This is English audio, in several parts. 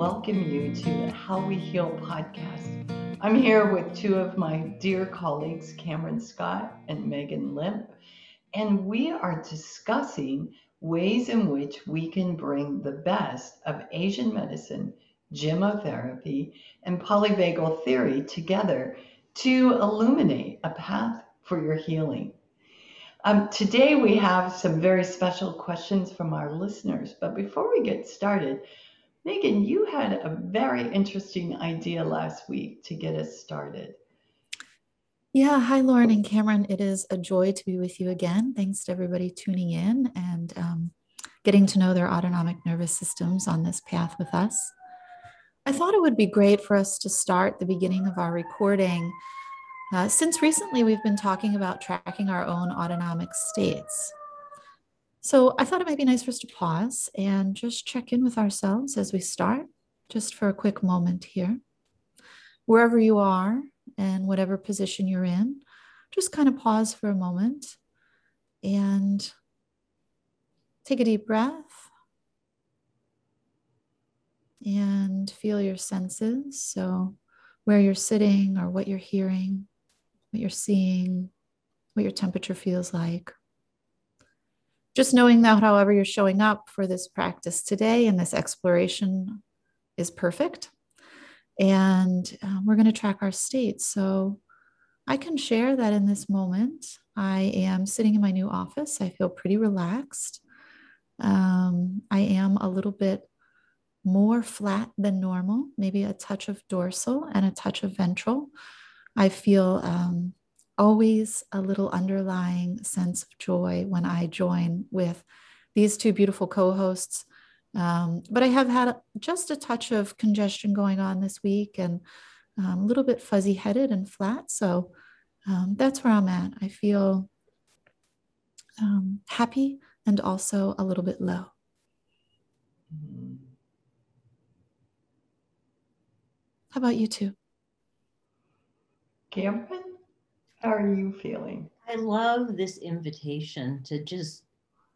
welcome you to the How We Heal podcast. I'm here with two of my dear colleagues, Cameron Scott and Megan Limp, and we are discussing ways in which we can bring the best of Asian medicine, gemmotherapy, and polyvagal theory together to illuminate a path for your healing. Um, today, we have some very special questions from our listeners. But before we get started, Megan, you had a very interesting idea last week to get us started. Yeah. Hi, Lauren and Cameron. It is a joy to be with you again. Thanks to everybody tuning in and um, getting to know their autonomic nervous systems on this path with us. I thought it would be great for us to start the beginning of our recording. Uh, since recently, we've been talking about tracking our own autonomic states. So I thought it might be nice for us to pause and just check in with ourselves as we start, just for a quick moment here. Wherever you are and whatever position you're in, just kind of pause for a moment and take a deep breath and feel your senses. So, where you're sitting or what you're hearing, what you're seeing, what your temperature feels like just knowing that however you're showing up for this practice today and this exploration is perfect. And um, we're going to track our states. So I can share that in this moment, I am sitting in my new office. I feel pretty relaxed. Um, I am a little bit more flat than normal, maybe a touch of dorsal and a touch of ventral. I feel um, always a little underlying sense of joy when I join with these two beautiful co hosts. Um, but I have had just a touch of congestion going on this week and um, a little bit fuzzy headed and flat. So um, that's where I'm at. I feel um, happy and also a little bit low. How about you two? Cameron? How are you feeling? I love this invitation to just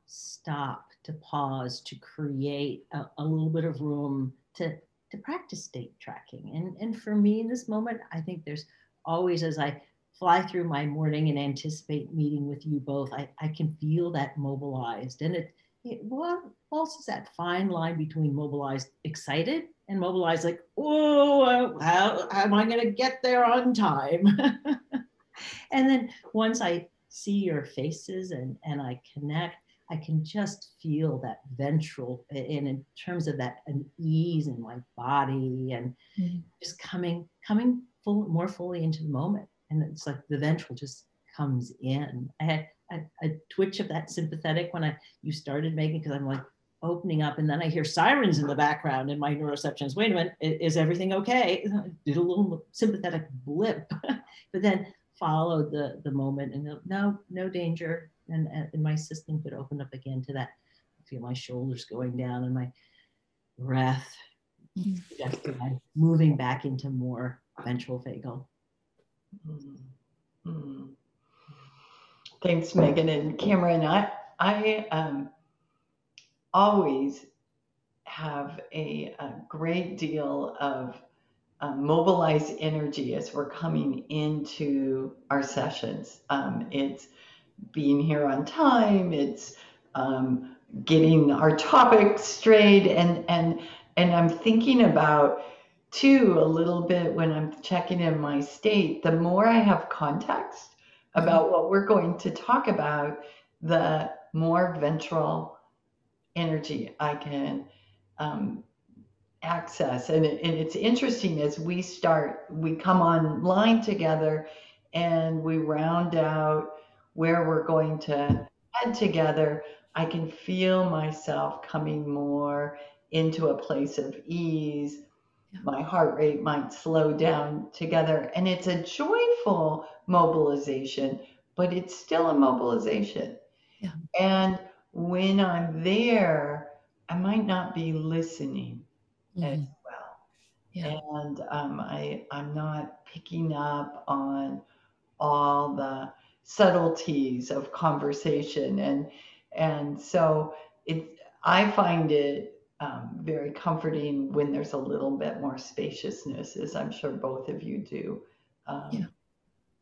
stop, to pause, to create a, a, little bit of room to, to practice state tracking. And, and for me in this moment, I think there's always, as I fly through my morning and anticipate meeting with you both, I, I can feel that mobilized. And it, it what well, also that fine line between mobilized, excited, and mobilized, like, oh, how, how am I going to get there on time? and then once I see your faces and, and I connect, I can just feel that ventral and in terms of that an ease in my body and mm-hmm. just coming coming full more fully into the moment. And it's like the ventral just comes in. I had a, a twitch of that sympathetic when I you started making because I'm like opening up and then I hear sirens in the background and my neuroceptions. Wait a minute, is everything okay? Did a little sympathetic blip, but then followed the the moment and no no danger. And, and my system could open up again to that. I feel my shoulders going down and my breath mm-hmm. moving back into more ventral vagal. Mm-hmm. thanks megan and cameron. I i um, always have a, a great deal of um, mobilize energy as we're coming into our sessions. Um, it's being here on time. It's um, getting our topic straight, and and and I'm thinking about too a little bit when I'm checking in my state. The more I have context about what we're going to talk about, the more ventral energy I can um, access. And, it, and it's interesting as we start, we come online together and we round out where we're going to head together. I can feel myself coming more into a place of ease. My heart rate might slow down together. And it's a joyful mobilization, but it's still a mobilization. Yeah. And when I'm there, I might not be listening mm-hmm. as well. Yeah. And um, I, I'm not picking up on all the subtleties of conversation. And, and so it, I find it um, very comforting when there's a little bit more spaciousness, as I'm sure both of you do. Um, yeah.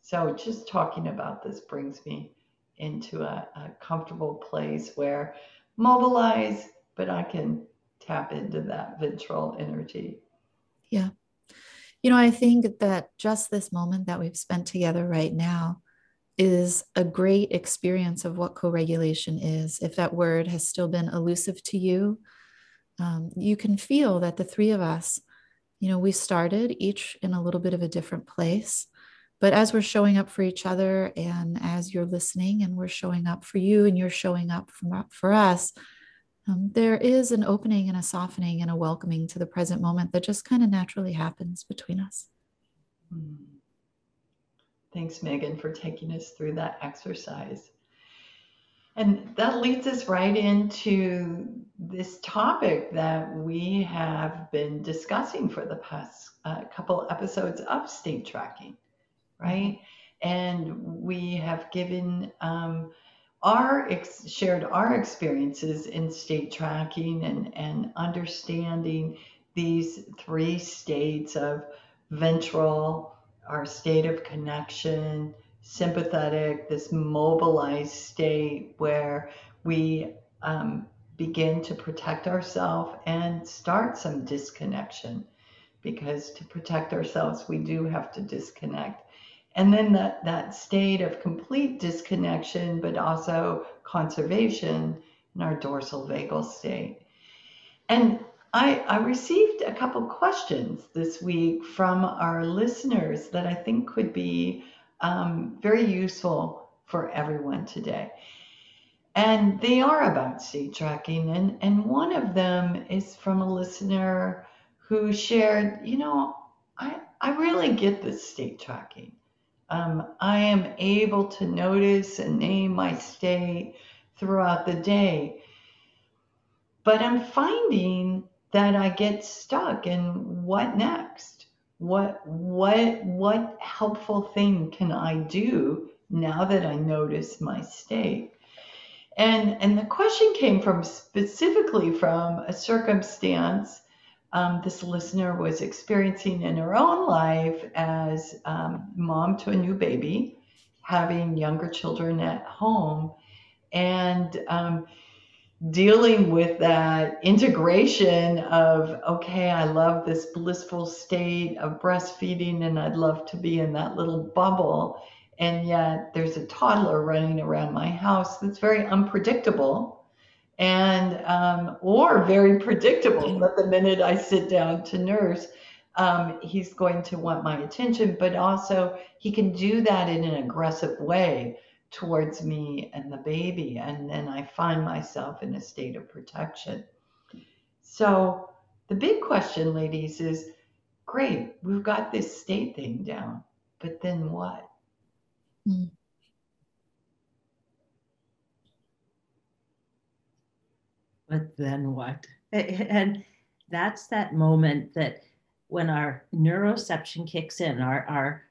So just talking about this brings me into a, a comfortable place where mobilize, but I can tap into that ventral energy. Yeah. You know, I think that just this moment that we've spent together right now is a great experience of what co regulation is. If that word has still been elusive to you, um, you can feel that the three of us, you know, we started each in a little bit of a different place. But as we're showing up for each other, and as you're listening, and we're showing up for you, and you're showing up for, for us, um, there is an opening and a softening and a welcoming to the present moment that just kind of naturally happens between us. Hmm. Thanks, Megan, for taking us through that exercise. And that leads us right into this topic that we have been discussing for the past uh, couple episodes of state tracking, right? And we have given um, our ex- shared our experiences in state tracking and, and understanding these three states of ventral, our state of connection, sympathetic, this mobilized state where we um, begin to protect ourselves and start some disconnection. Because to protect ourselves, we do have to disconnect. And then that, that state of complete disconnection, but also conservation in our dorsal vagal state. And I, I received a couple questions this week from our listeners that I think could be um, very useful for everyone today. And they are about state tracking. And, and one of them is from a listener who shared, you know, I, I really get this state tracking. Um, I am able to notice and name my state throughout the day. But I'm finding that I get stuck in what next? what what what helpful thing can I do now that I notice my state? And and the question came from specifically from a circumstance um, this listener was experiencing in her own life as um, mom to a new baby, having younger children at home, and um, dealing with that integration of okay i love this blissful state of breastfeeding and i'd love to be in that little bubble. And yet there's a toddler running around my house that's very unpredictable and um, or very predictable that the minute i sit down to nurse um, he's going to want my attention but also he can do that in an aggressive way towards me and the baby. And then I find myself in a state of protection. So the big question, ladies, is great, we've got this state thing down, but then what? Mm. But then what? And that's that moment that when our neuroception kicks in, our, our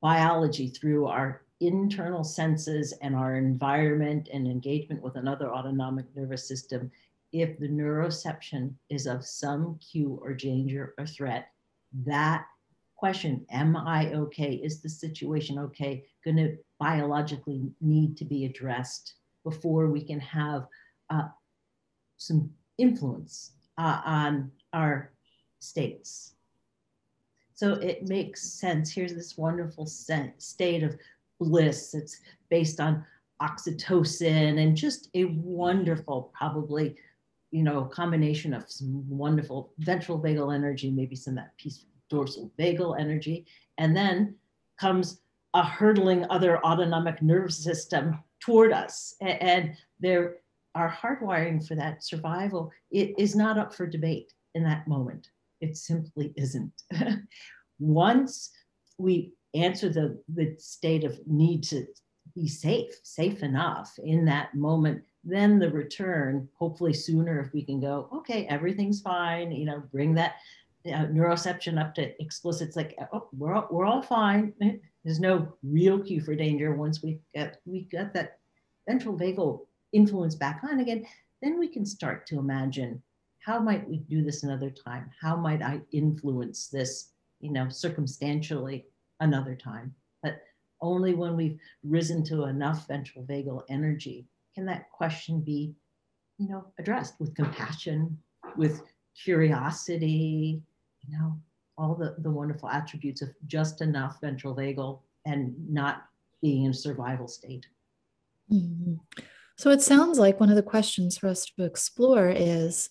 biology through our internal senses and our environment and engagement with another autonomic nervous system, if the neuroception is of some cue or danger or threat, that question, am I okay? Is the situation okay? Going to biologically need to be addressed before we can have uh, some influence uh, on our states. So it makes sense. Here's this wonderful state of bliss. It's based on oxytocin and just a wonderful, probably, you know, combination of some wonderful ventral vagal energy, maybe some that peaceful dorsal vagal energy. And then comes a hurtling other autonomic nervous system toward us. And there, our hardwiring for that survival it is not up for debate in that moment. It simply isn't. Once we answer the, the state of need to be safe, safe enough in that moment, then the return, hopefully sooner if we can go, okay, everything's fine, you know, bring that uh, neuroception up to explicit. It's like, oh, we're all, we're all fine. There's no real cue for danger. Once we get, we got that ventral vagal influence back on again, then we can start to imagine how might we do this another time? How might I influence this, you know, circumstantially another time? But only when we've risen to enough ventral vagal energy can that question be, you know, addressed with compassion, with curiosity, you know, all the, the wonderful attributes of just enough ventral vagal and not being in survival state. Mm-hmm. So it sounds like one of the questions for us to explore is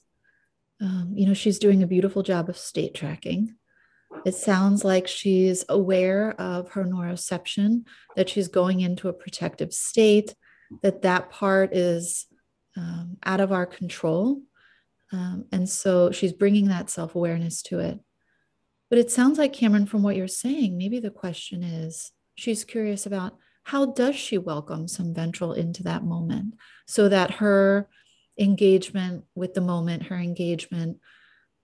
um, you know, she's doing a beautiful job of state tracking. It sounds like she's aware of her neuroception, that she's going into a protective state, that that part is um, out of our control. Um, and so she's bringing that self awareness to it. But it sounds like, Cameron, from what you're saying, maybe the question is she's curious about how does she welcome some ventral into that moment so that her engagement with the moment, her engagement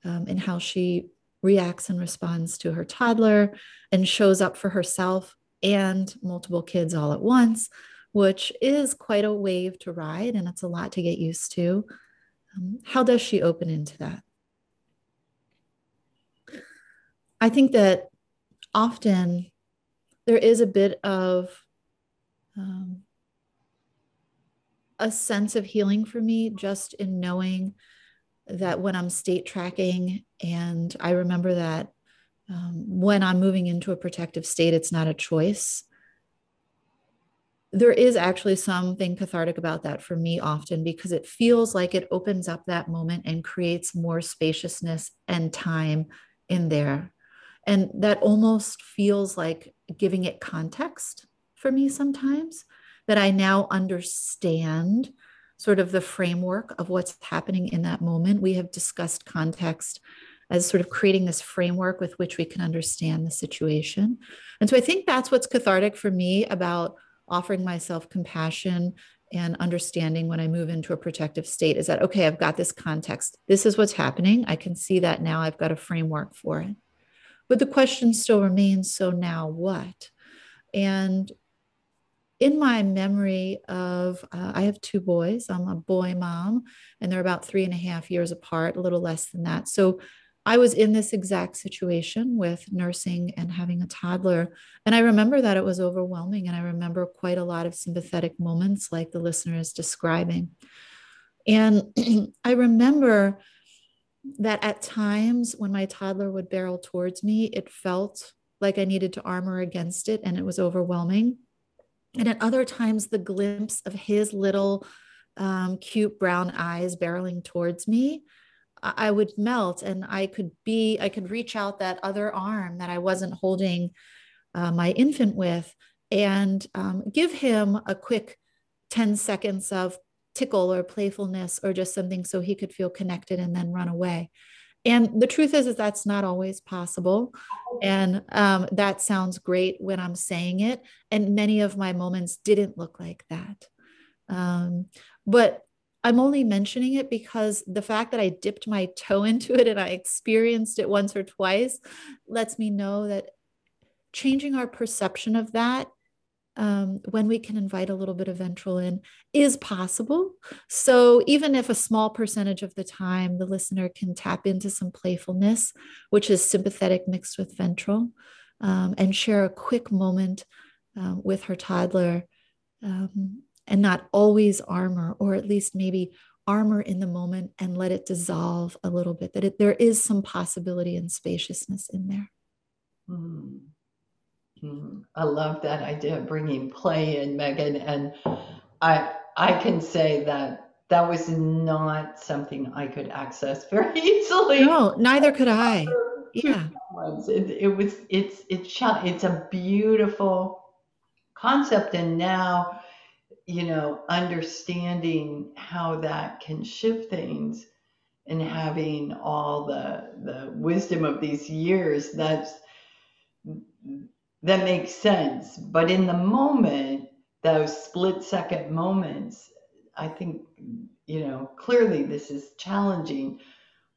um, in how she reacts and responds to her toddler and shows up for herself and multiple kids all at once, which is quite a wave to ride and it's a lot to get used to. Um, how does she open into that? I think that often there is a bit of um, a sense of healing for me just in knowing that when I'm state tracking, and I remember that um, when I'm moving into a protective state, it's not a choice. There is actually something cathartic about that for me often because it feels like it opens up that moment and creates more spaciousness and time in there. And that almost feels like giving it context for me sometimes that I now understand sort of the framework of what's happening in that moment. We have discussed context as sort of creating this framework with which we can understand the situation. And so I think that's what's cathartic for me about offering myself compassion and understanding when I move into a protective state is that, okay, I've got this context. This is what's happening. I can see that now. I've got a framework for it. But the question still remains so now what? And in my memory of uh, i have two boys. I'm a boy mom and they're about three and a half years apart a little less than that. So i was in this exact situation with nursing and having a toddler and i remember that it was overwhelming and i remember quite a lot of sympathetic moments like the listener is describing. And i remember that at times when my toddler would barrel towards me it felt like i needed to armor against it and it was overwhelming and at other times, the glimpse of his little um, cute brown eyes barreling towards me, I would melt and I could be, I could reach out that other arm that I wasn't holding uh, my infant with and um, give him a quick 10 seconds of tickle or playfulness or just something so he could feel connected and then run away. And the truth is, is that's not always possible. And um, that sounds great when I'm saying it. And many of my moments didn't look like that. Um, but I'm only mentioning it because the fact that I dipped my toe into it and I experienced it once or twice lets me know that changing our perception of that um, when we can invite a little bit of ventral in is possible. So, even if a small percentage of the time the listener can tap into some playfulness, which is sympathetic mixed with ventral, um, and share a quick moment um, with her toddler, um, and not always armor, or at least maybe armor in the moment and let it dissolve a little bit, that it, there is some possibility and spaciousness in there. Mm. I love that idea of bringing play in, Megan. And I I can say that that was not something I could access very easily. No, neither could I. Yeah. It, it was it's it's it's a beautiful concept, and now you know understanding how that can shift things and having all the the wisdom of these years that's that makes sense. But in the moment, those split second moments, I think, you know, clearly this is challenging.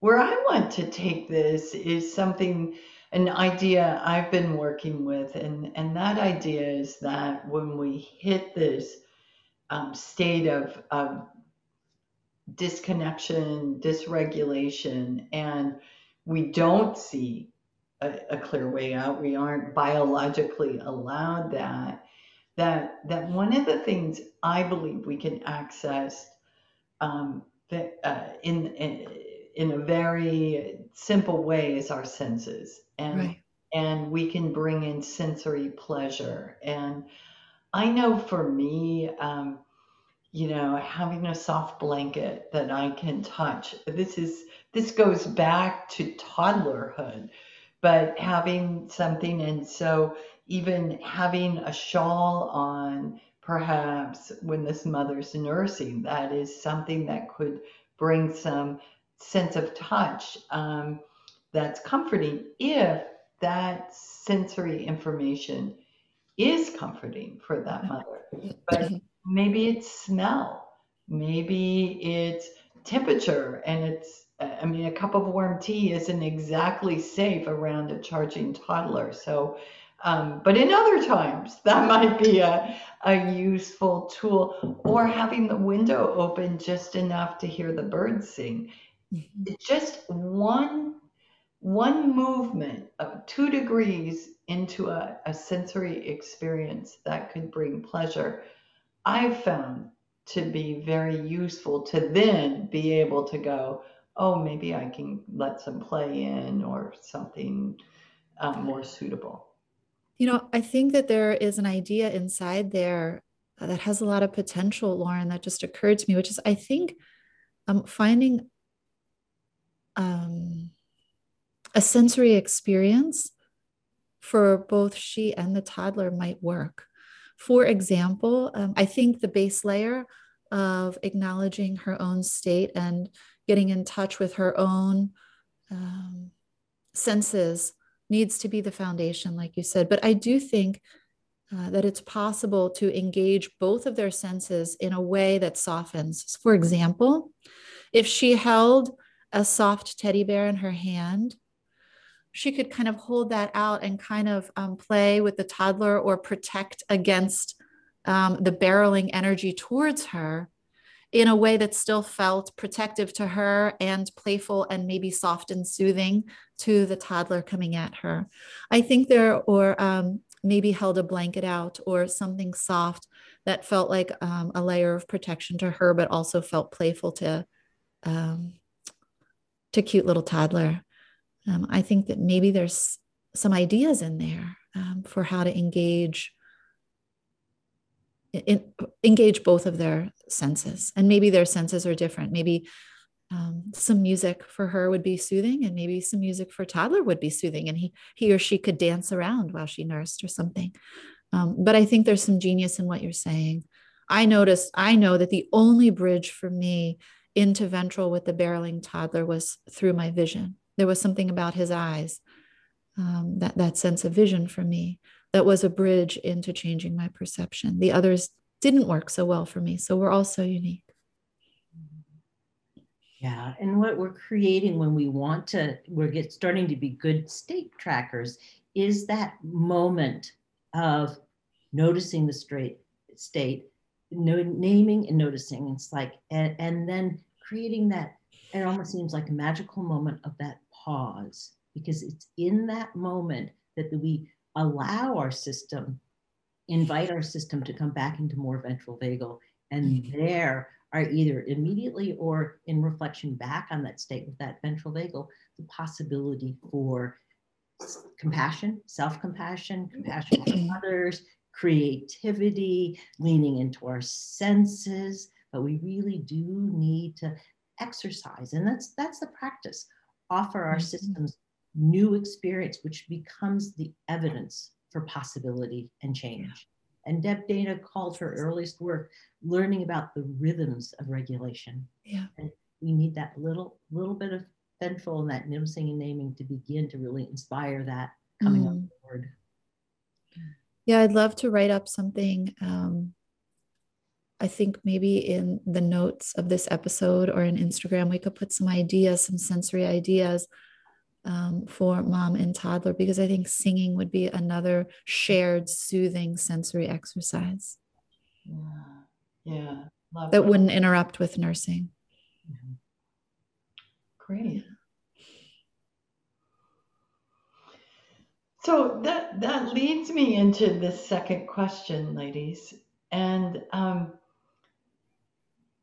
Where I want to take this is something, an idea I've been working with. And, and that idea is that when we hit this um, state of, of disconnection, dysregulation, and we don't see a, a, clear way out. We aren't biologically allowed that. That that one of the things I believe we can access um, that, uh, in, in in a very simple way is our senses, and right. and we can bring in sensory pleasure. And I know for me. Um, you know, having a soft blanket that I can touch. This is this goes back to toddlerhood, but having something and so even having a shawl on perhaps when this mother's nursing, that is something that could bring some sense of touch um, that's comforting if that sensory information is comforting for that mother. But maybe it's smell, maybe it's temperature, and it's, I mean, a cup of warm tea isn't exactly safe around a charging toddler. So, um, but in other times, that might be a, a useful tool, or having the window open just enough to hear the birds sing. Mm-hmm. Just one one movement of two degrees into a, a sensory experience that could bring pleasure I've found to be very useful to then be able to go, oh, maybe I can let some play in or something um, more suitable. You know, I think that there is an idea inside there that has a lot of potential, Lauren, that just occurred to me, which is I think um, finding um, a sensory experience for both she and the toddler might work. For example, um, I think the base layer of acknowledging her own state and getting in touch with her own um, senses needs to be the foundation, like you said. But I do think uh, that it's possible to engage both of their senses in a way that softens. For example, if she held a soft teddy bear in her hand she could kind of hold that out and kind of um, play with the toddler or protect against um, the barreling energy towards her in a way that still felt protective to her and playful and maybe soft and soothing to the toddler coming at her. I think there, or um, maybe held a blanket out or something soft that felt like um, a layer of protection to her, but also felt playful to um, to cute little toddler um, I think that maybe there's some ideas in there um, for how to engage in, engage both of their senses. And maybe their senses are different. Maybe um, some music for her would be soothing and maybe some music for toddler would be soothing and he he or she could dance around while she nursed or something. Um, but i think there's some genius in what you're saying. I noticed i know that the only bridge for me into ventral with the barreling toddler was through my vision. There was something about his eyes, um, that, that sense of vision for me, that was a bridge into changing my perception. The others didn't work so well for me. So we're all so unique. Yeah, and what we're creating when we want to, we're get, starting to be good state trackers, is that moment of noticing the straight state, no, naming and noticing. It's like, and, and then creating that it almost seems like a magical moment of that pause because it's in that moment that we allow our system invite our system to come back into more ventral vagal and mm-hmm. there are either immediately or in reflection back on that state with that ventral vagal the possibility for compassion self-compassion compassion for others creativity leaning into our senses but we really do need to exercise and that's that's the practice offer our mm-hmm. systems new experience which becomes the evidence for possibility and change. And deb dana called her earliest work learning about the rhythms of regulation. Yeah. And we need that little little bit of ventral and that noticing and naming to begin to really inspire that coming mm. on board. Yeah i'd love to write up something um, I think maybe in the notes of this episode or in Instagram, we could put some ideas, some sensory ideas um, for mom and toddler, because I think singing would be another shared, soothing sensory exercise. Yeah. Yeah. Love that, that wouldn't interrupt with nursing. Great. So that that leads me into the second question, ladies, and um,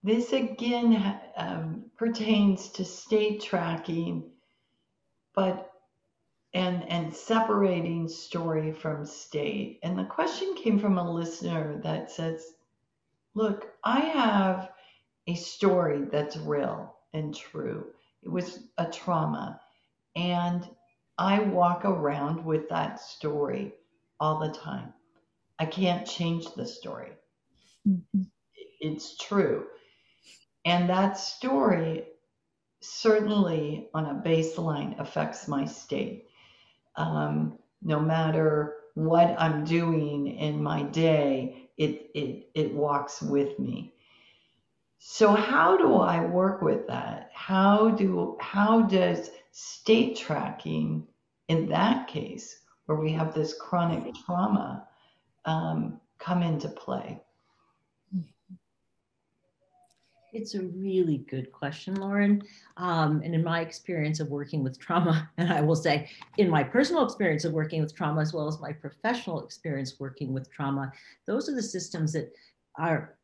this again um, pertains to state tracking, but and and separating story from state. And the question came from a listener that says, "Look, I have a story that's real and true. It was a trauma, and I walk around with that story all the time. I can't change the story. Mm-hmm. It's true." And that story certainly on a baseline affects my state. Um, no matter what I'm doing in my day, it, it, it walks with me. So how do I work with that? How do how does state tracking in that case, where we have this chronic trauma, um, come into play? It's a really good question, Lauren. Um, and in my experience of working with trauma, and I will say in my personal experience of working with trauma, as well as my professional experience working with trauma, those are the systems that are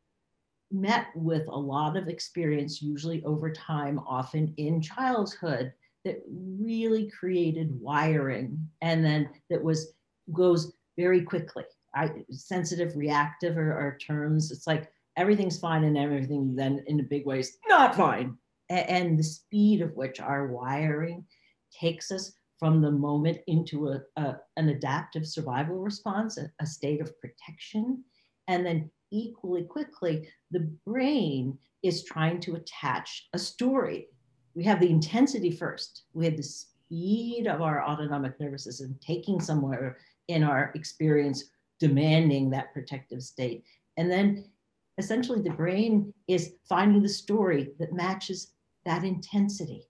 met with a lot of experience, usually over time, often in childhood, that really created wiring and then that was goes very quickly. I sensitive reactive are, are terms. It's like everything's fine and everything then in a big way is not fine. And the speed of which our wiring takes us from the moment into a, a an adaptive survival response, a, a state of protection. And then equally quickly, the brain is trying to attach a story. We have the intensity first. We have the speed of our autonomic nervous system taking somewhere in our experience, demanding that protective state. And then essentially the brain is finding the story that matches that intensity.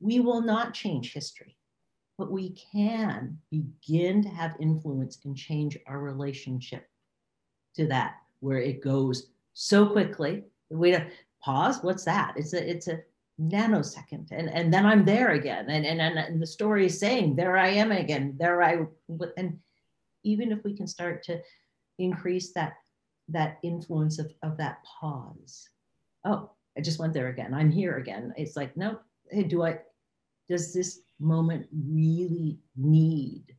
We will not change history, but we can begin to have influence and change our relationship to that, where it goes so quickly. We pause. What's that? It's a it's a nanosecond, and and then I'm there again, and and and the story is saying, there I am again, there I, and even if we can start to increase that that influence of, of that pause. Oh, I just went there again. I'm here again. It's like, no, hey, do I, does this moment really need?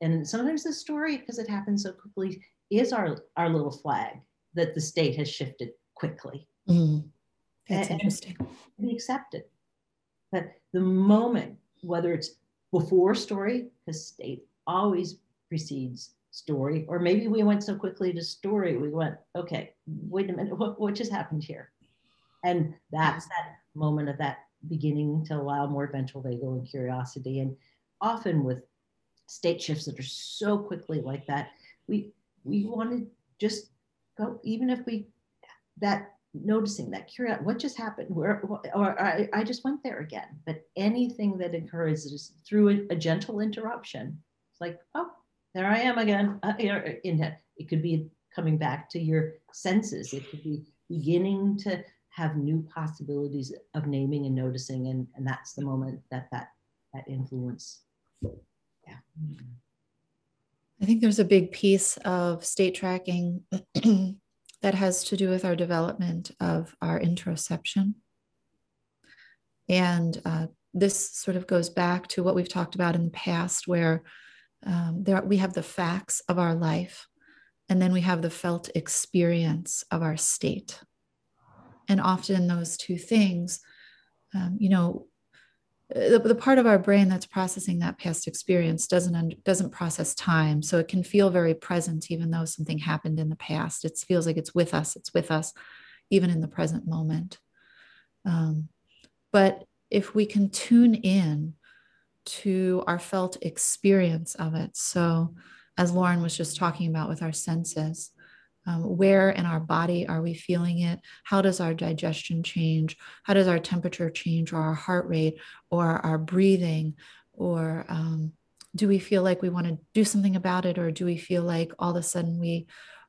And sometimes the story, because it happens so quickly, is our, our little flag that the state has shifted quickly. Mm, that's and, interesting. We accept it. That the moment, whether it's before story, because state always precedes story, or maybe we went so quickly to story, we went, okay, wait a minute, what, what just happened here? And that's that moment of that beginning to allow more ventral vagal and curiosity. And often with state shifts that are so quickly like that, we we want to just go, even if we that noticing that curiosity, what just happened? Where or I, I just went there again. But anything that encourages through a, a gentle interruption, it's like, oh, there I am again. Uh, in it could be coming back to your senses. It could be beginning to have new possibilities of naming and noticing, and, and that's the moment that that that influence. Yeah. I think there's a big piece of state tracking that has to do with our development of our interoception. And uh, this sort of goes back to what we've talked about in the past, where um, there we have the facts of our life and then we have the felt experience of our state. And often those two things um, you know the, the part of our brain that's processing that past experience doesn't doesn't process time. So it can feel very present even though something happened in the past. It feels like it's with us it's with us even in the present moment. Um, but if we can tune in to our felt experience of it. So, as Lauren was just talking about with our senses, um, where in our body are we feeling it? How does our digestion change? How does our temperature change, or our heart rate, or our breathing? Or um, do we feel like we want to do something about it, or do we feel like all of a sudden we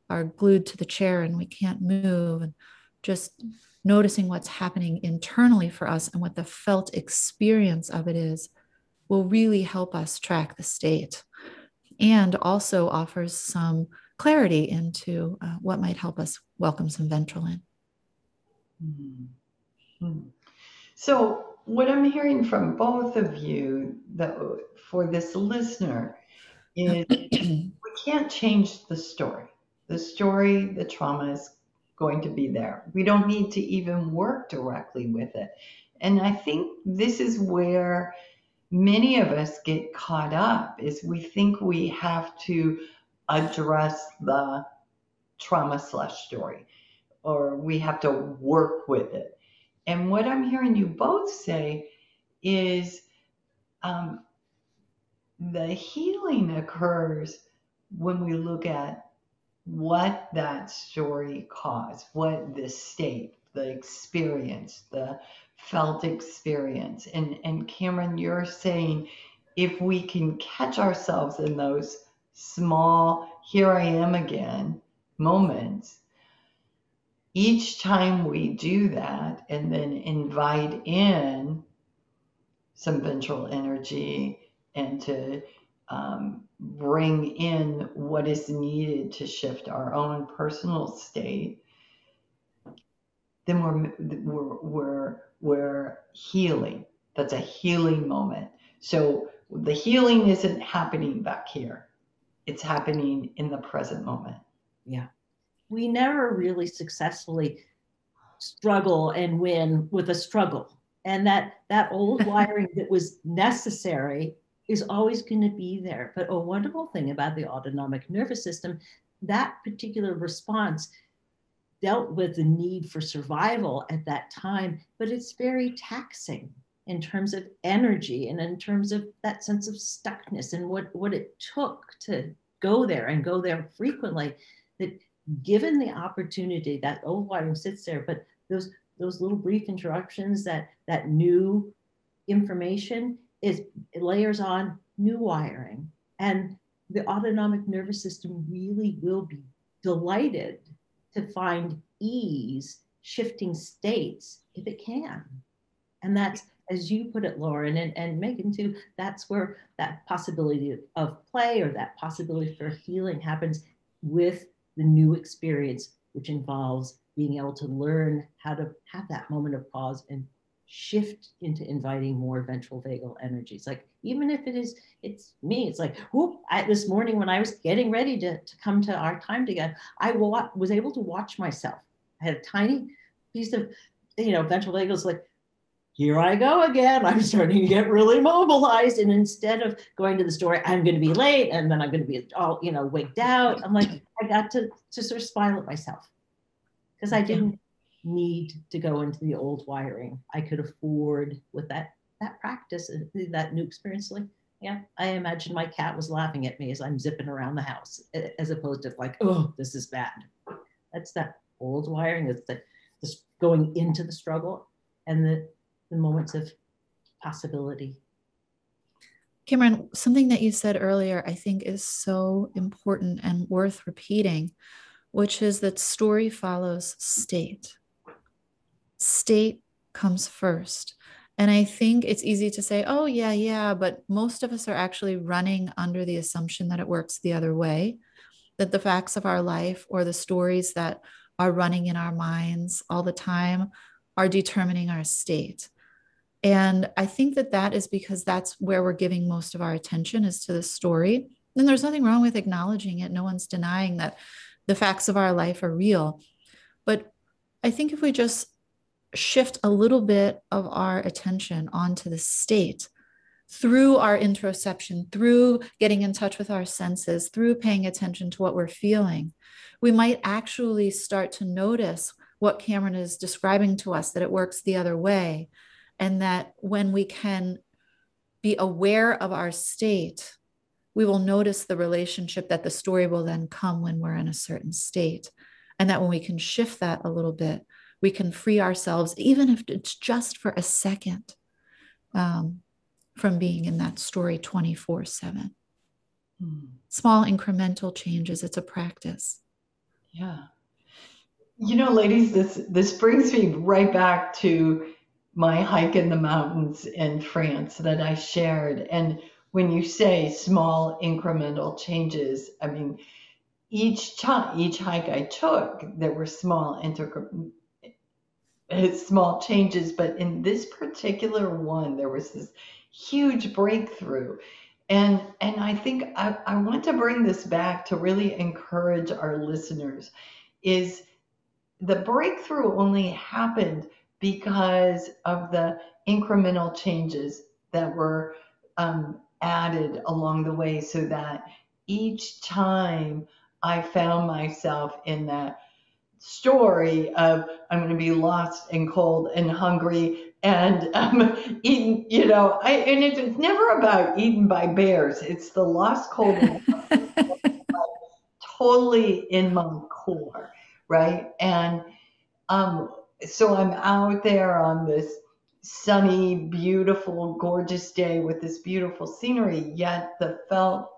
are glued to the chair and we can't move? And just noticing what's happening internally for us and what the felt experience of it is will really help us track the state and also offers some clarity into uh, what might help us welcome some ventral in. Mm-hmm. So, what I'm hearing from both of you, that for this listener, is we can't change the story. The story, the trauma is going to be there. We don't need to even work directly with it. And I think this is where many of us get caught up is we think we have to address the trauma slash story or we have to work with it. And what I'm hearing you both say is um, the healing occurs when we look at what that story caused, what the state, the experience, the felt experience. And, and Cameron, you're saying if we can catch ourselves in those small, here I am again moments, each time we do that and then invite in some ventral energy and to um, bring in what is needed to shift our own personal state, then we're, we're, we're, we're healing. That's a healing moment. So the healing isn't happening back here, it's happening in the present moment. Yeah. We never really successfully struggle and win with a struggle. And that that old wiring that was necessary is always going to be there. But a wonderful thing about the autonomic nervous system, that particular response dealt with the need for survival at that time, but it's very taxing in terms of energy and in terms of that sense of stuckness and what, what it took to go there and go there frequently. That given the opportunity, that old wiring sits there, but those those little brief interruptions, that that new information is layers on new wiring. And the autonomic nervous system really will be delighted to find ease shifting states if it can. And that's, as you put it, Lauren and, and Megan too, that's where that possibility of play or that possibility for healing happens with the new experience, which involves being able to learn how to have that moment of pause and shift into inviting more ventral vagal energies. Like even if it is, it's me. It's like, whoop! I, this morning when I was getting ready to, to come to our time together, I wa- was able to watch myself. I had a tiny piece of, you know, ventral vagals. Like, here I go again. I'm starting to get really mobilized, and instead of going to the store, I'm going to be late, and then I'm going to be all, you know, wigged out. I'm like, I got to to sort of smile at myself because I didn't need to go into the old wiring. I could afford with that that practice and that new experience. Like, yeah, I imagine my cat was laughing at me as I'm zipping around the house, as opposed to like, oh, this is bad. That's that old wiring. That's that just going into the struggle and the the moments of possibility. Cameron, something that you said earlier, I think is so important and worth repeating, which is that story follows state state comes first. And I think it's easy to say, oh, yeah, yeah, but most of us are actually running under the assumption that it works the other way, that the facts of our life or the stories that are running in our minds all the time are determining our state. And I think that that is because that's where we're giving most of our attention is to the story. And there's nothing wrong with acknowledging it. No one's denying that the facts of our life are real. But I think if we just shift a little bit of our attention onto the state through our interoception, through getting in touch with our senses, through paying attention to what we're feeling, we might actually start to notice what Cameron is describing to us that it works the other way. And that when we can be aware of our state, we will notice the relationship that the story will then come when we're in a certain state. And that when we can shift that a little bit, we can free ourselves, even if it's just for a second, um, from being in that story 24 7. Hmm. Small incremental changes, it's a practice. Yeah. You know, ladies, this this brings me right back to my hike in the mountains in France that I shared. And when you say small incremental changes, I mean, each time, each hike I took, there were small integral, small changes, but in this particular one, there was this huge breakthrough. And, and I think I, I want to bring this back to really encourage our listeners is the breakthrough only happened because of the incremental changes that were um, added along the way so that each time I found myself in that story of I'm going to be lost and cold and hungry and um, eaten, you know, I, and it's, it's never about eaten by bears. It's the lost cold totally in my core, right? And um, so I'm out there on this sunny, beautiful, gorgeous day with this beautiful scenery, yet the felt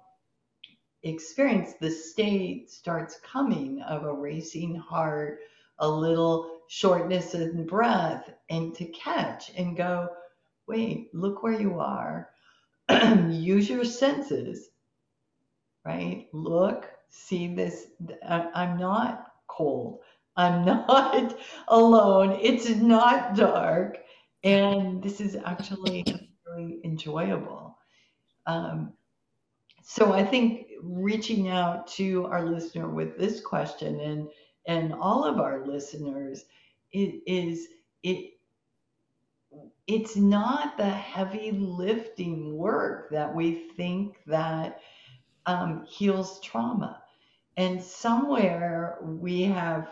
experience, the state starts coming of a racing heart, a little shortness in breath, and to catch and go, wait, look where you are. Use your senses, right? Look, see this. I'm not cold. I'm not alone. It's not dark. And this is actually really enjoyable. Um, so I think reaching out to our listener with this question and and all of our listeners it is it it's not the heavy lifting work that we think that um, heals trauma. And somewhere we have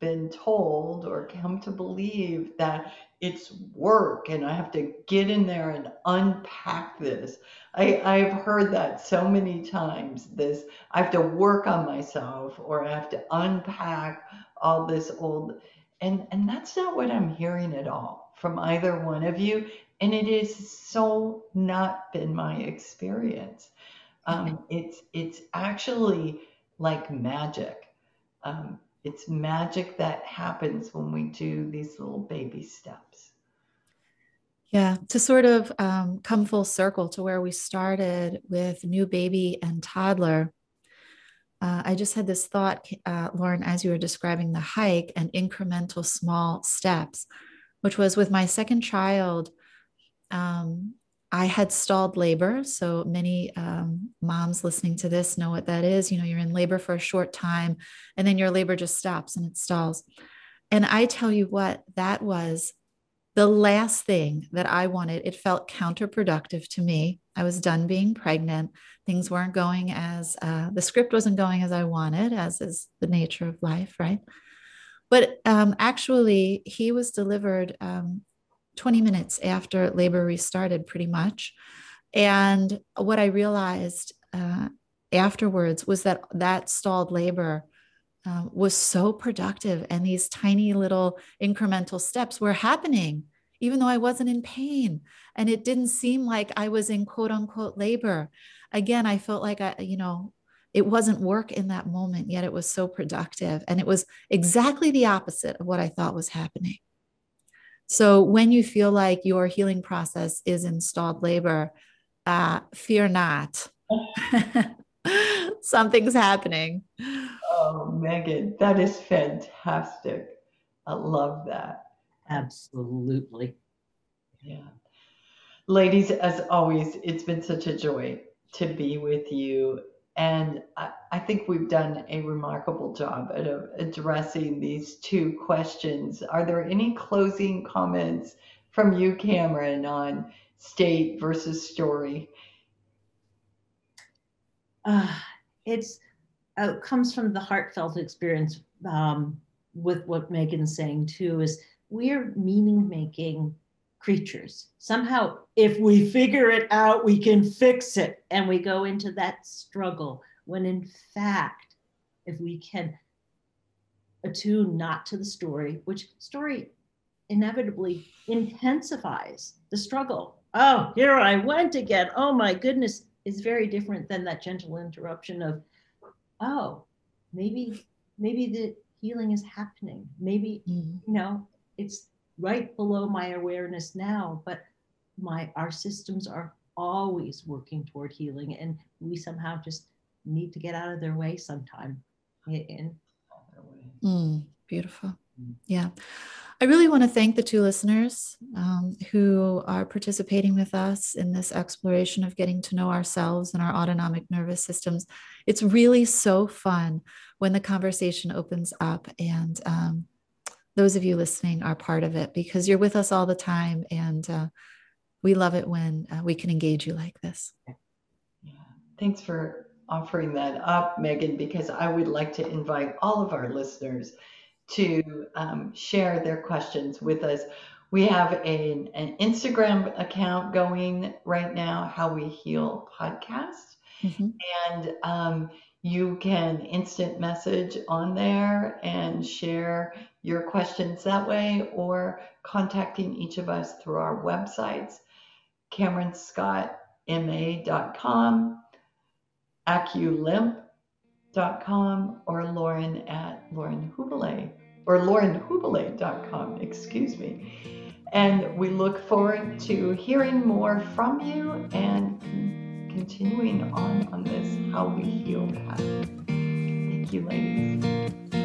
been told or come to believe that it's work and I have to get in there and unpack this. I, I've heard that so many times. This I have to work on myself or I have to unpack all this old and and that's not what I'm hearing at all from either one of you. And it is so not been my experience. Um, it's it's actually like magic. Um, it's magic that happens when we do these little baby steps. Yeah, to sort of um, come full circle to where we started with new baby and toddler. Uh, I just had this thought, uh, Lauren, as you were describing the hike and incremental small steps, which was with my second child. Um, I had stalled labor. So many um, moms listening to this know what that is. You know, you're in labor for a short time and then your labor just stops and it stalls. And I tell you what, that was the last thing that I wanted. It felt counterproductive to me. I was done being pregnant. Things weren't going as uh, the script wasn't going as I wanted, as is the nature of life, right? But um, actually, he was delivered um, 20 minutes after labor restarted, pretty much. And what I realized uh, afterwards was that that stalled labor uh, was so productive, and these tiny little incremental steps were happening, even though I wasn't in pain. And it didn't seem like I was in quote unquote labor. Again, I felt like I, you know, it wasn't work in that moment, yet it was so productive. And it was exactly the opposite of what I thought was happening. So when you feel like your healing process is installed labor, uh, fear not. Something's happening. Oh, Megan, that is fantastic. I love that. Absolutely. Yeah. Ladies, as always, it's been such a joy to be with you and I, I, think we've done a remarkable job at uh, addressing these two questions. Are there any closing comments from you, Cameron, on state versus story? Uh, it's uh, comes from the heartfelt experience um, with what Megan's saying too. Is we're meaning making creatures. Somehow, if we figure it out, we can fix it. And we go into that struggle when, in fact, if we can attune not to the story, which story inevitably intensifies the struggle. Oh, here I went again. Oh my goodness, is very different than that gentle interruption of, oh, maybe, maybe the healing is happening. Maybe, Mm. you know, it's right below my awareness now, but my our systems are always working toward healing and we somehow just need to get out of their way sometime. And Mm, beautiful. Mm. Yeah. I really want to thank the two listeners um, who are participating with us in this exploration of getting to know ourselves and our autonomic nervous systems. It's really so fun when the conversation opens up, and um, those of you listening are part of it because you're with us all the time. And uh, we love it when uh, we can engage you like this. Yeah. Thanks for offering that up, Megan, because I would like to invite all of our listeners to um, share their questions with us. We have a, an Instagram account going right now, How We Heal Podcast. Mhm. And um, you can instant message on there and share your questions that way or contacting each of us through our websites, CameronScottMA.com, AcuLimp.com, or Lauren at Lauren Hubele or LaurenHubele.com, excuse me. And we look forward to hearing more from you and continuing on on this How We Heal path. Thank you, ladies.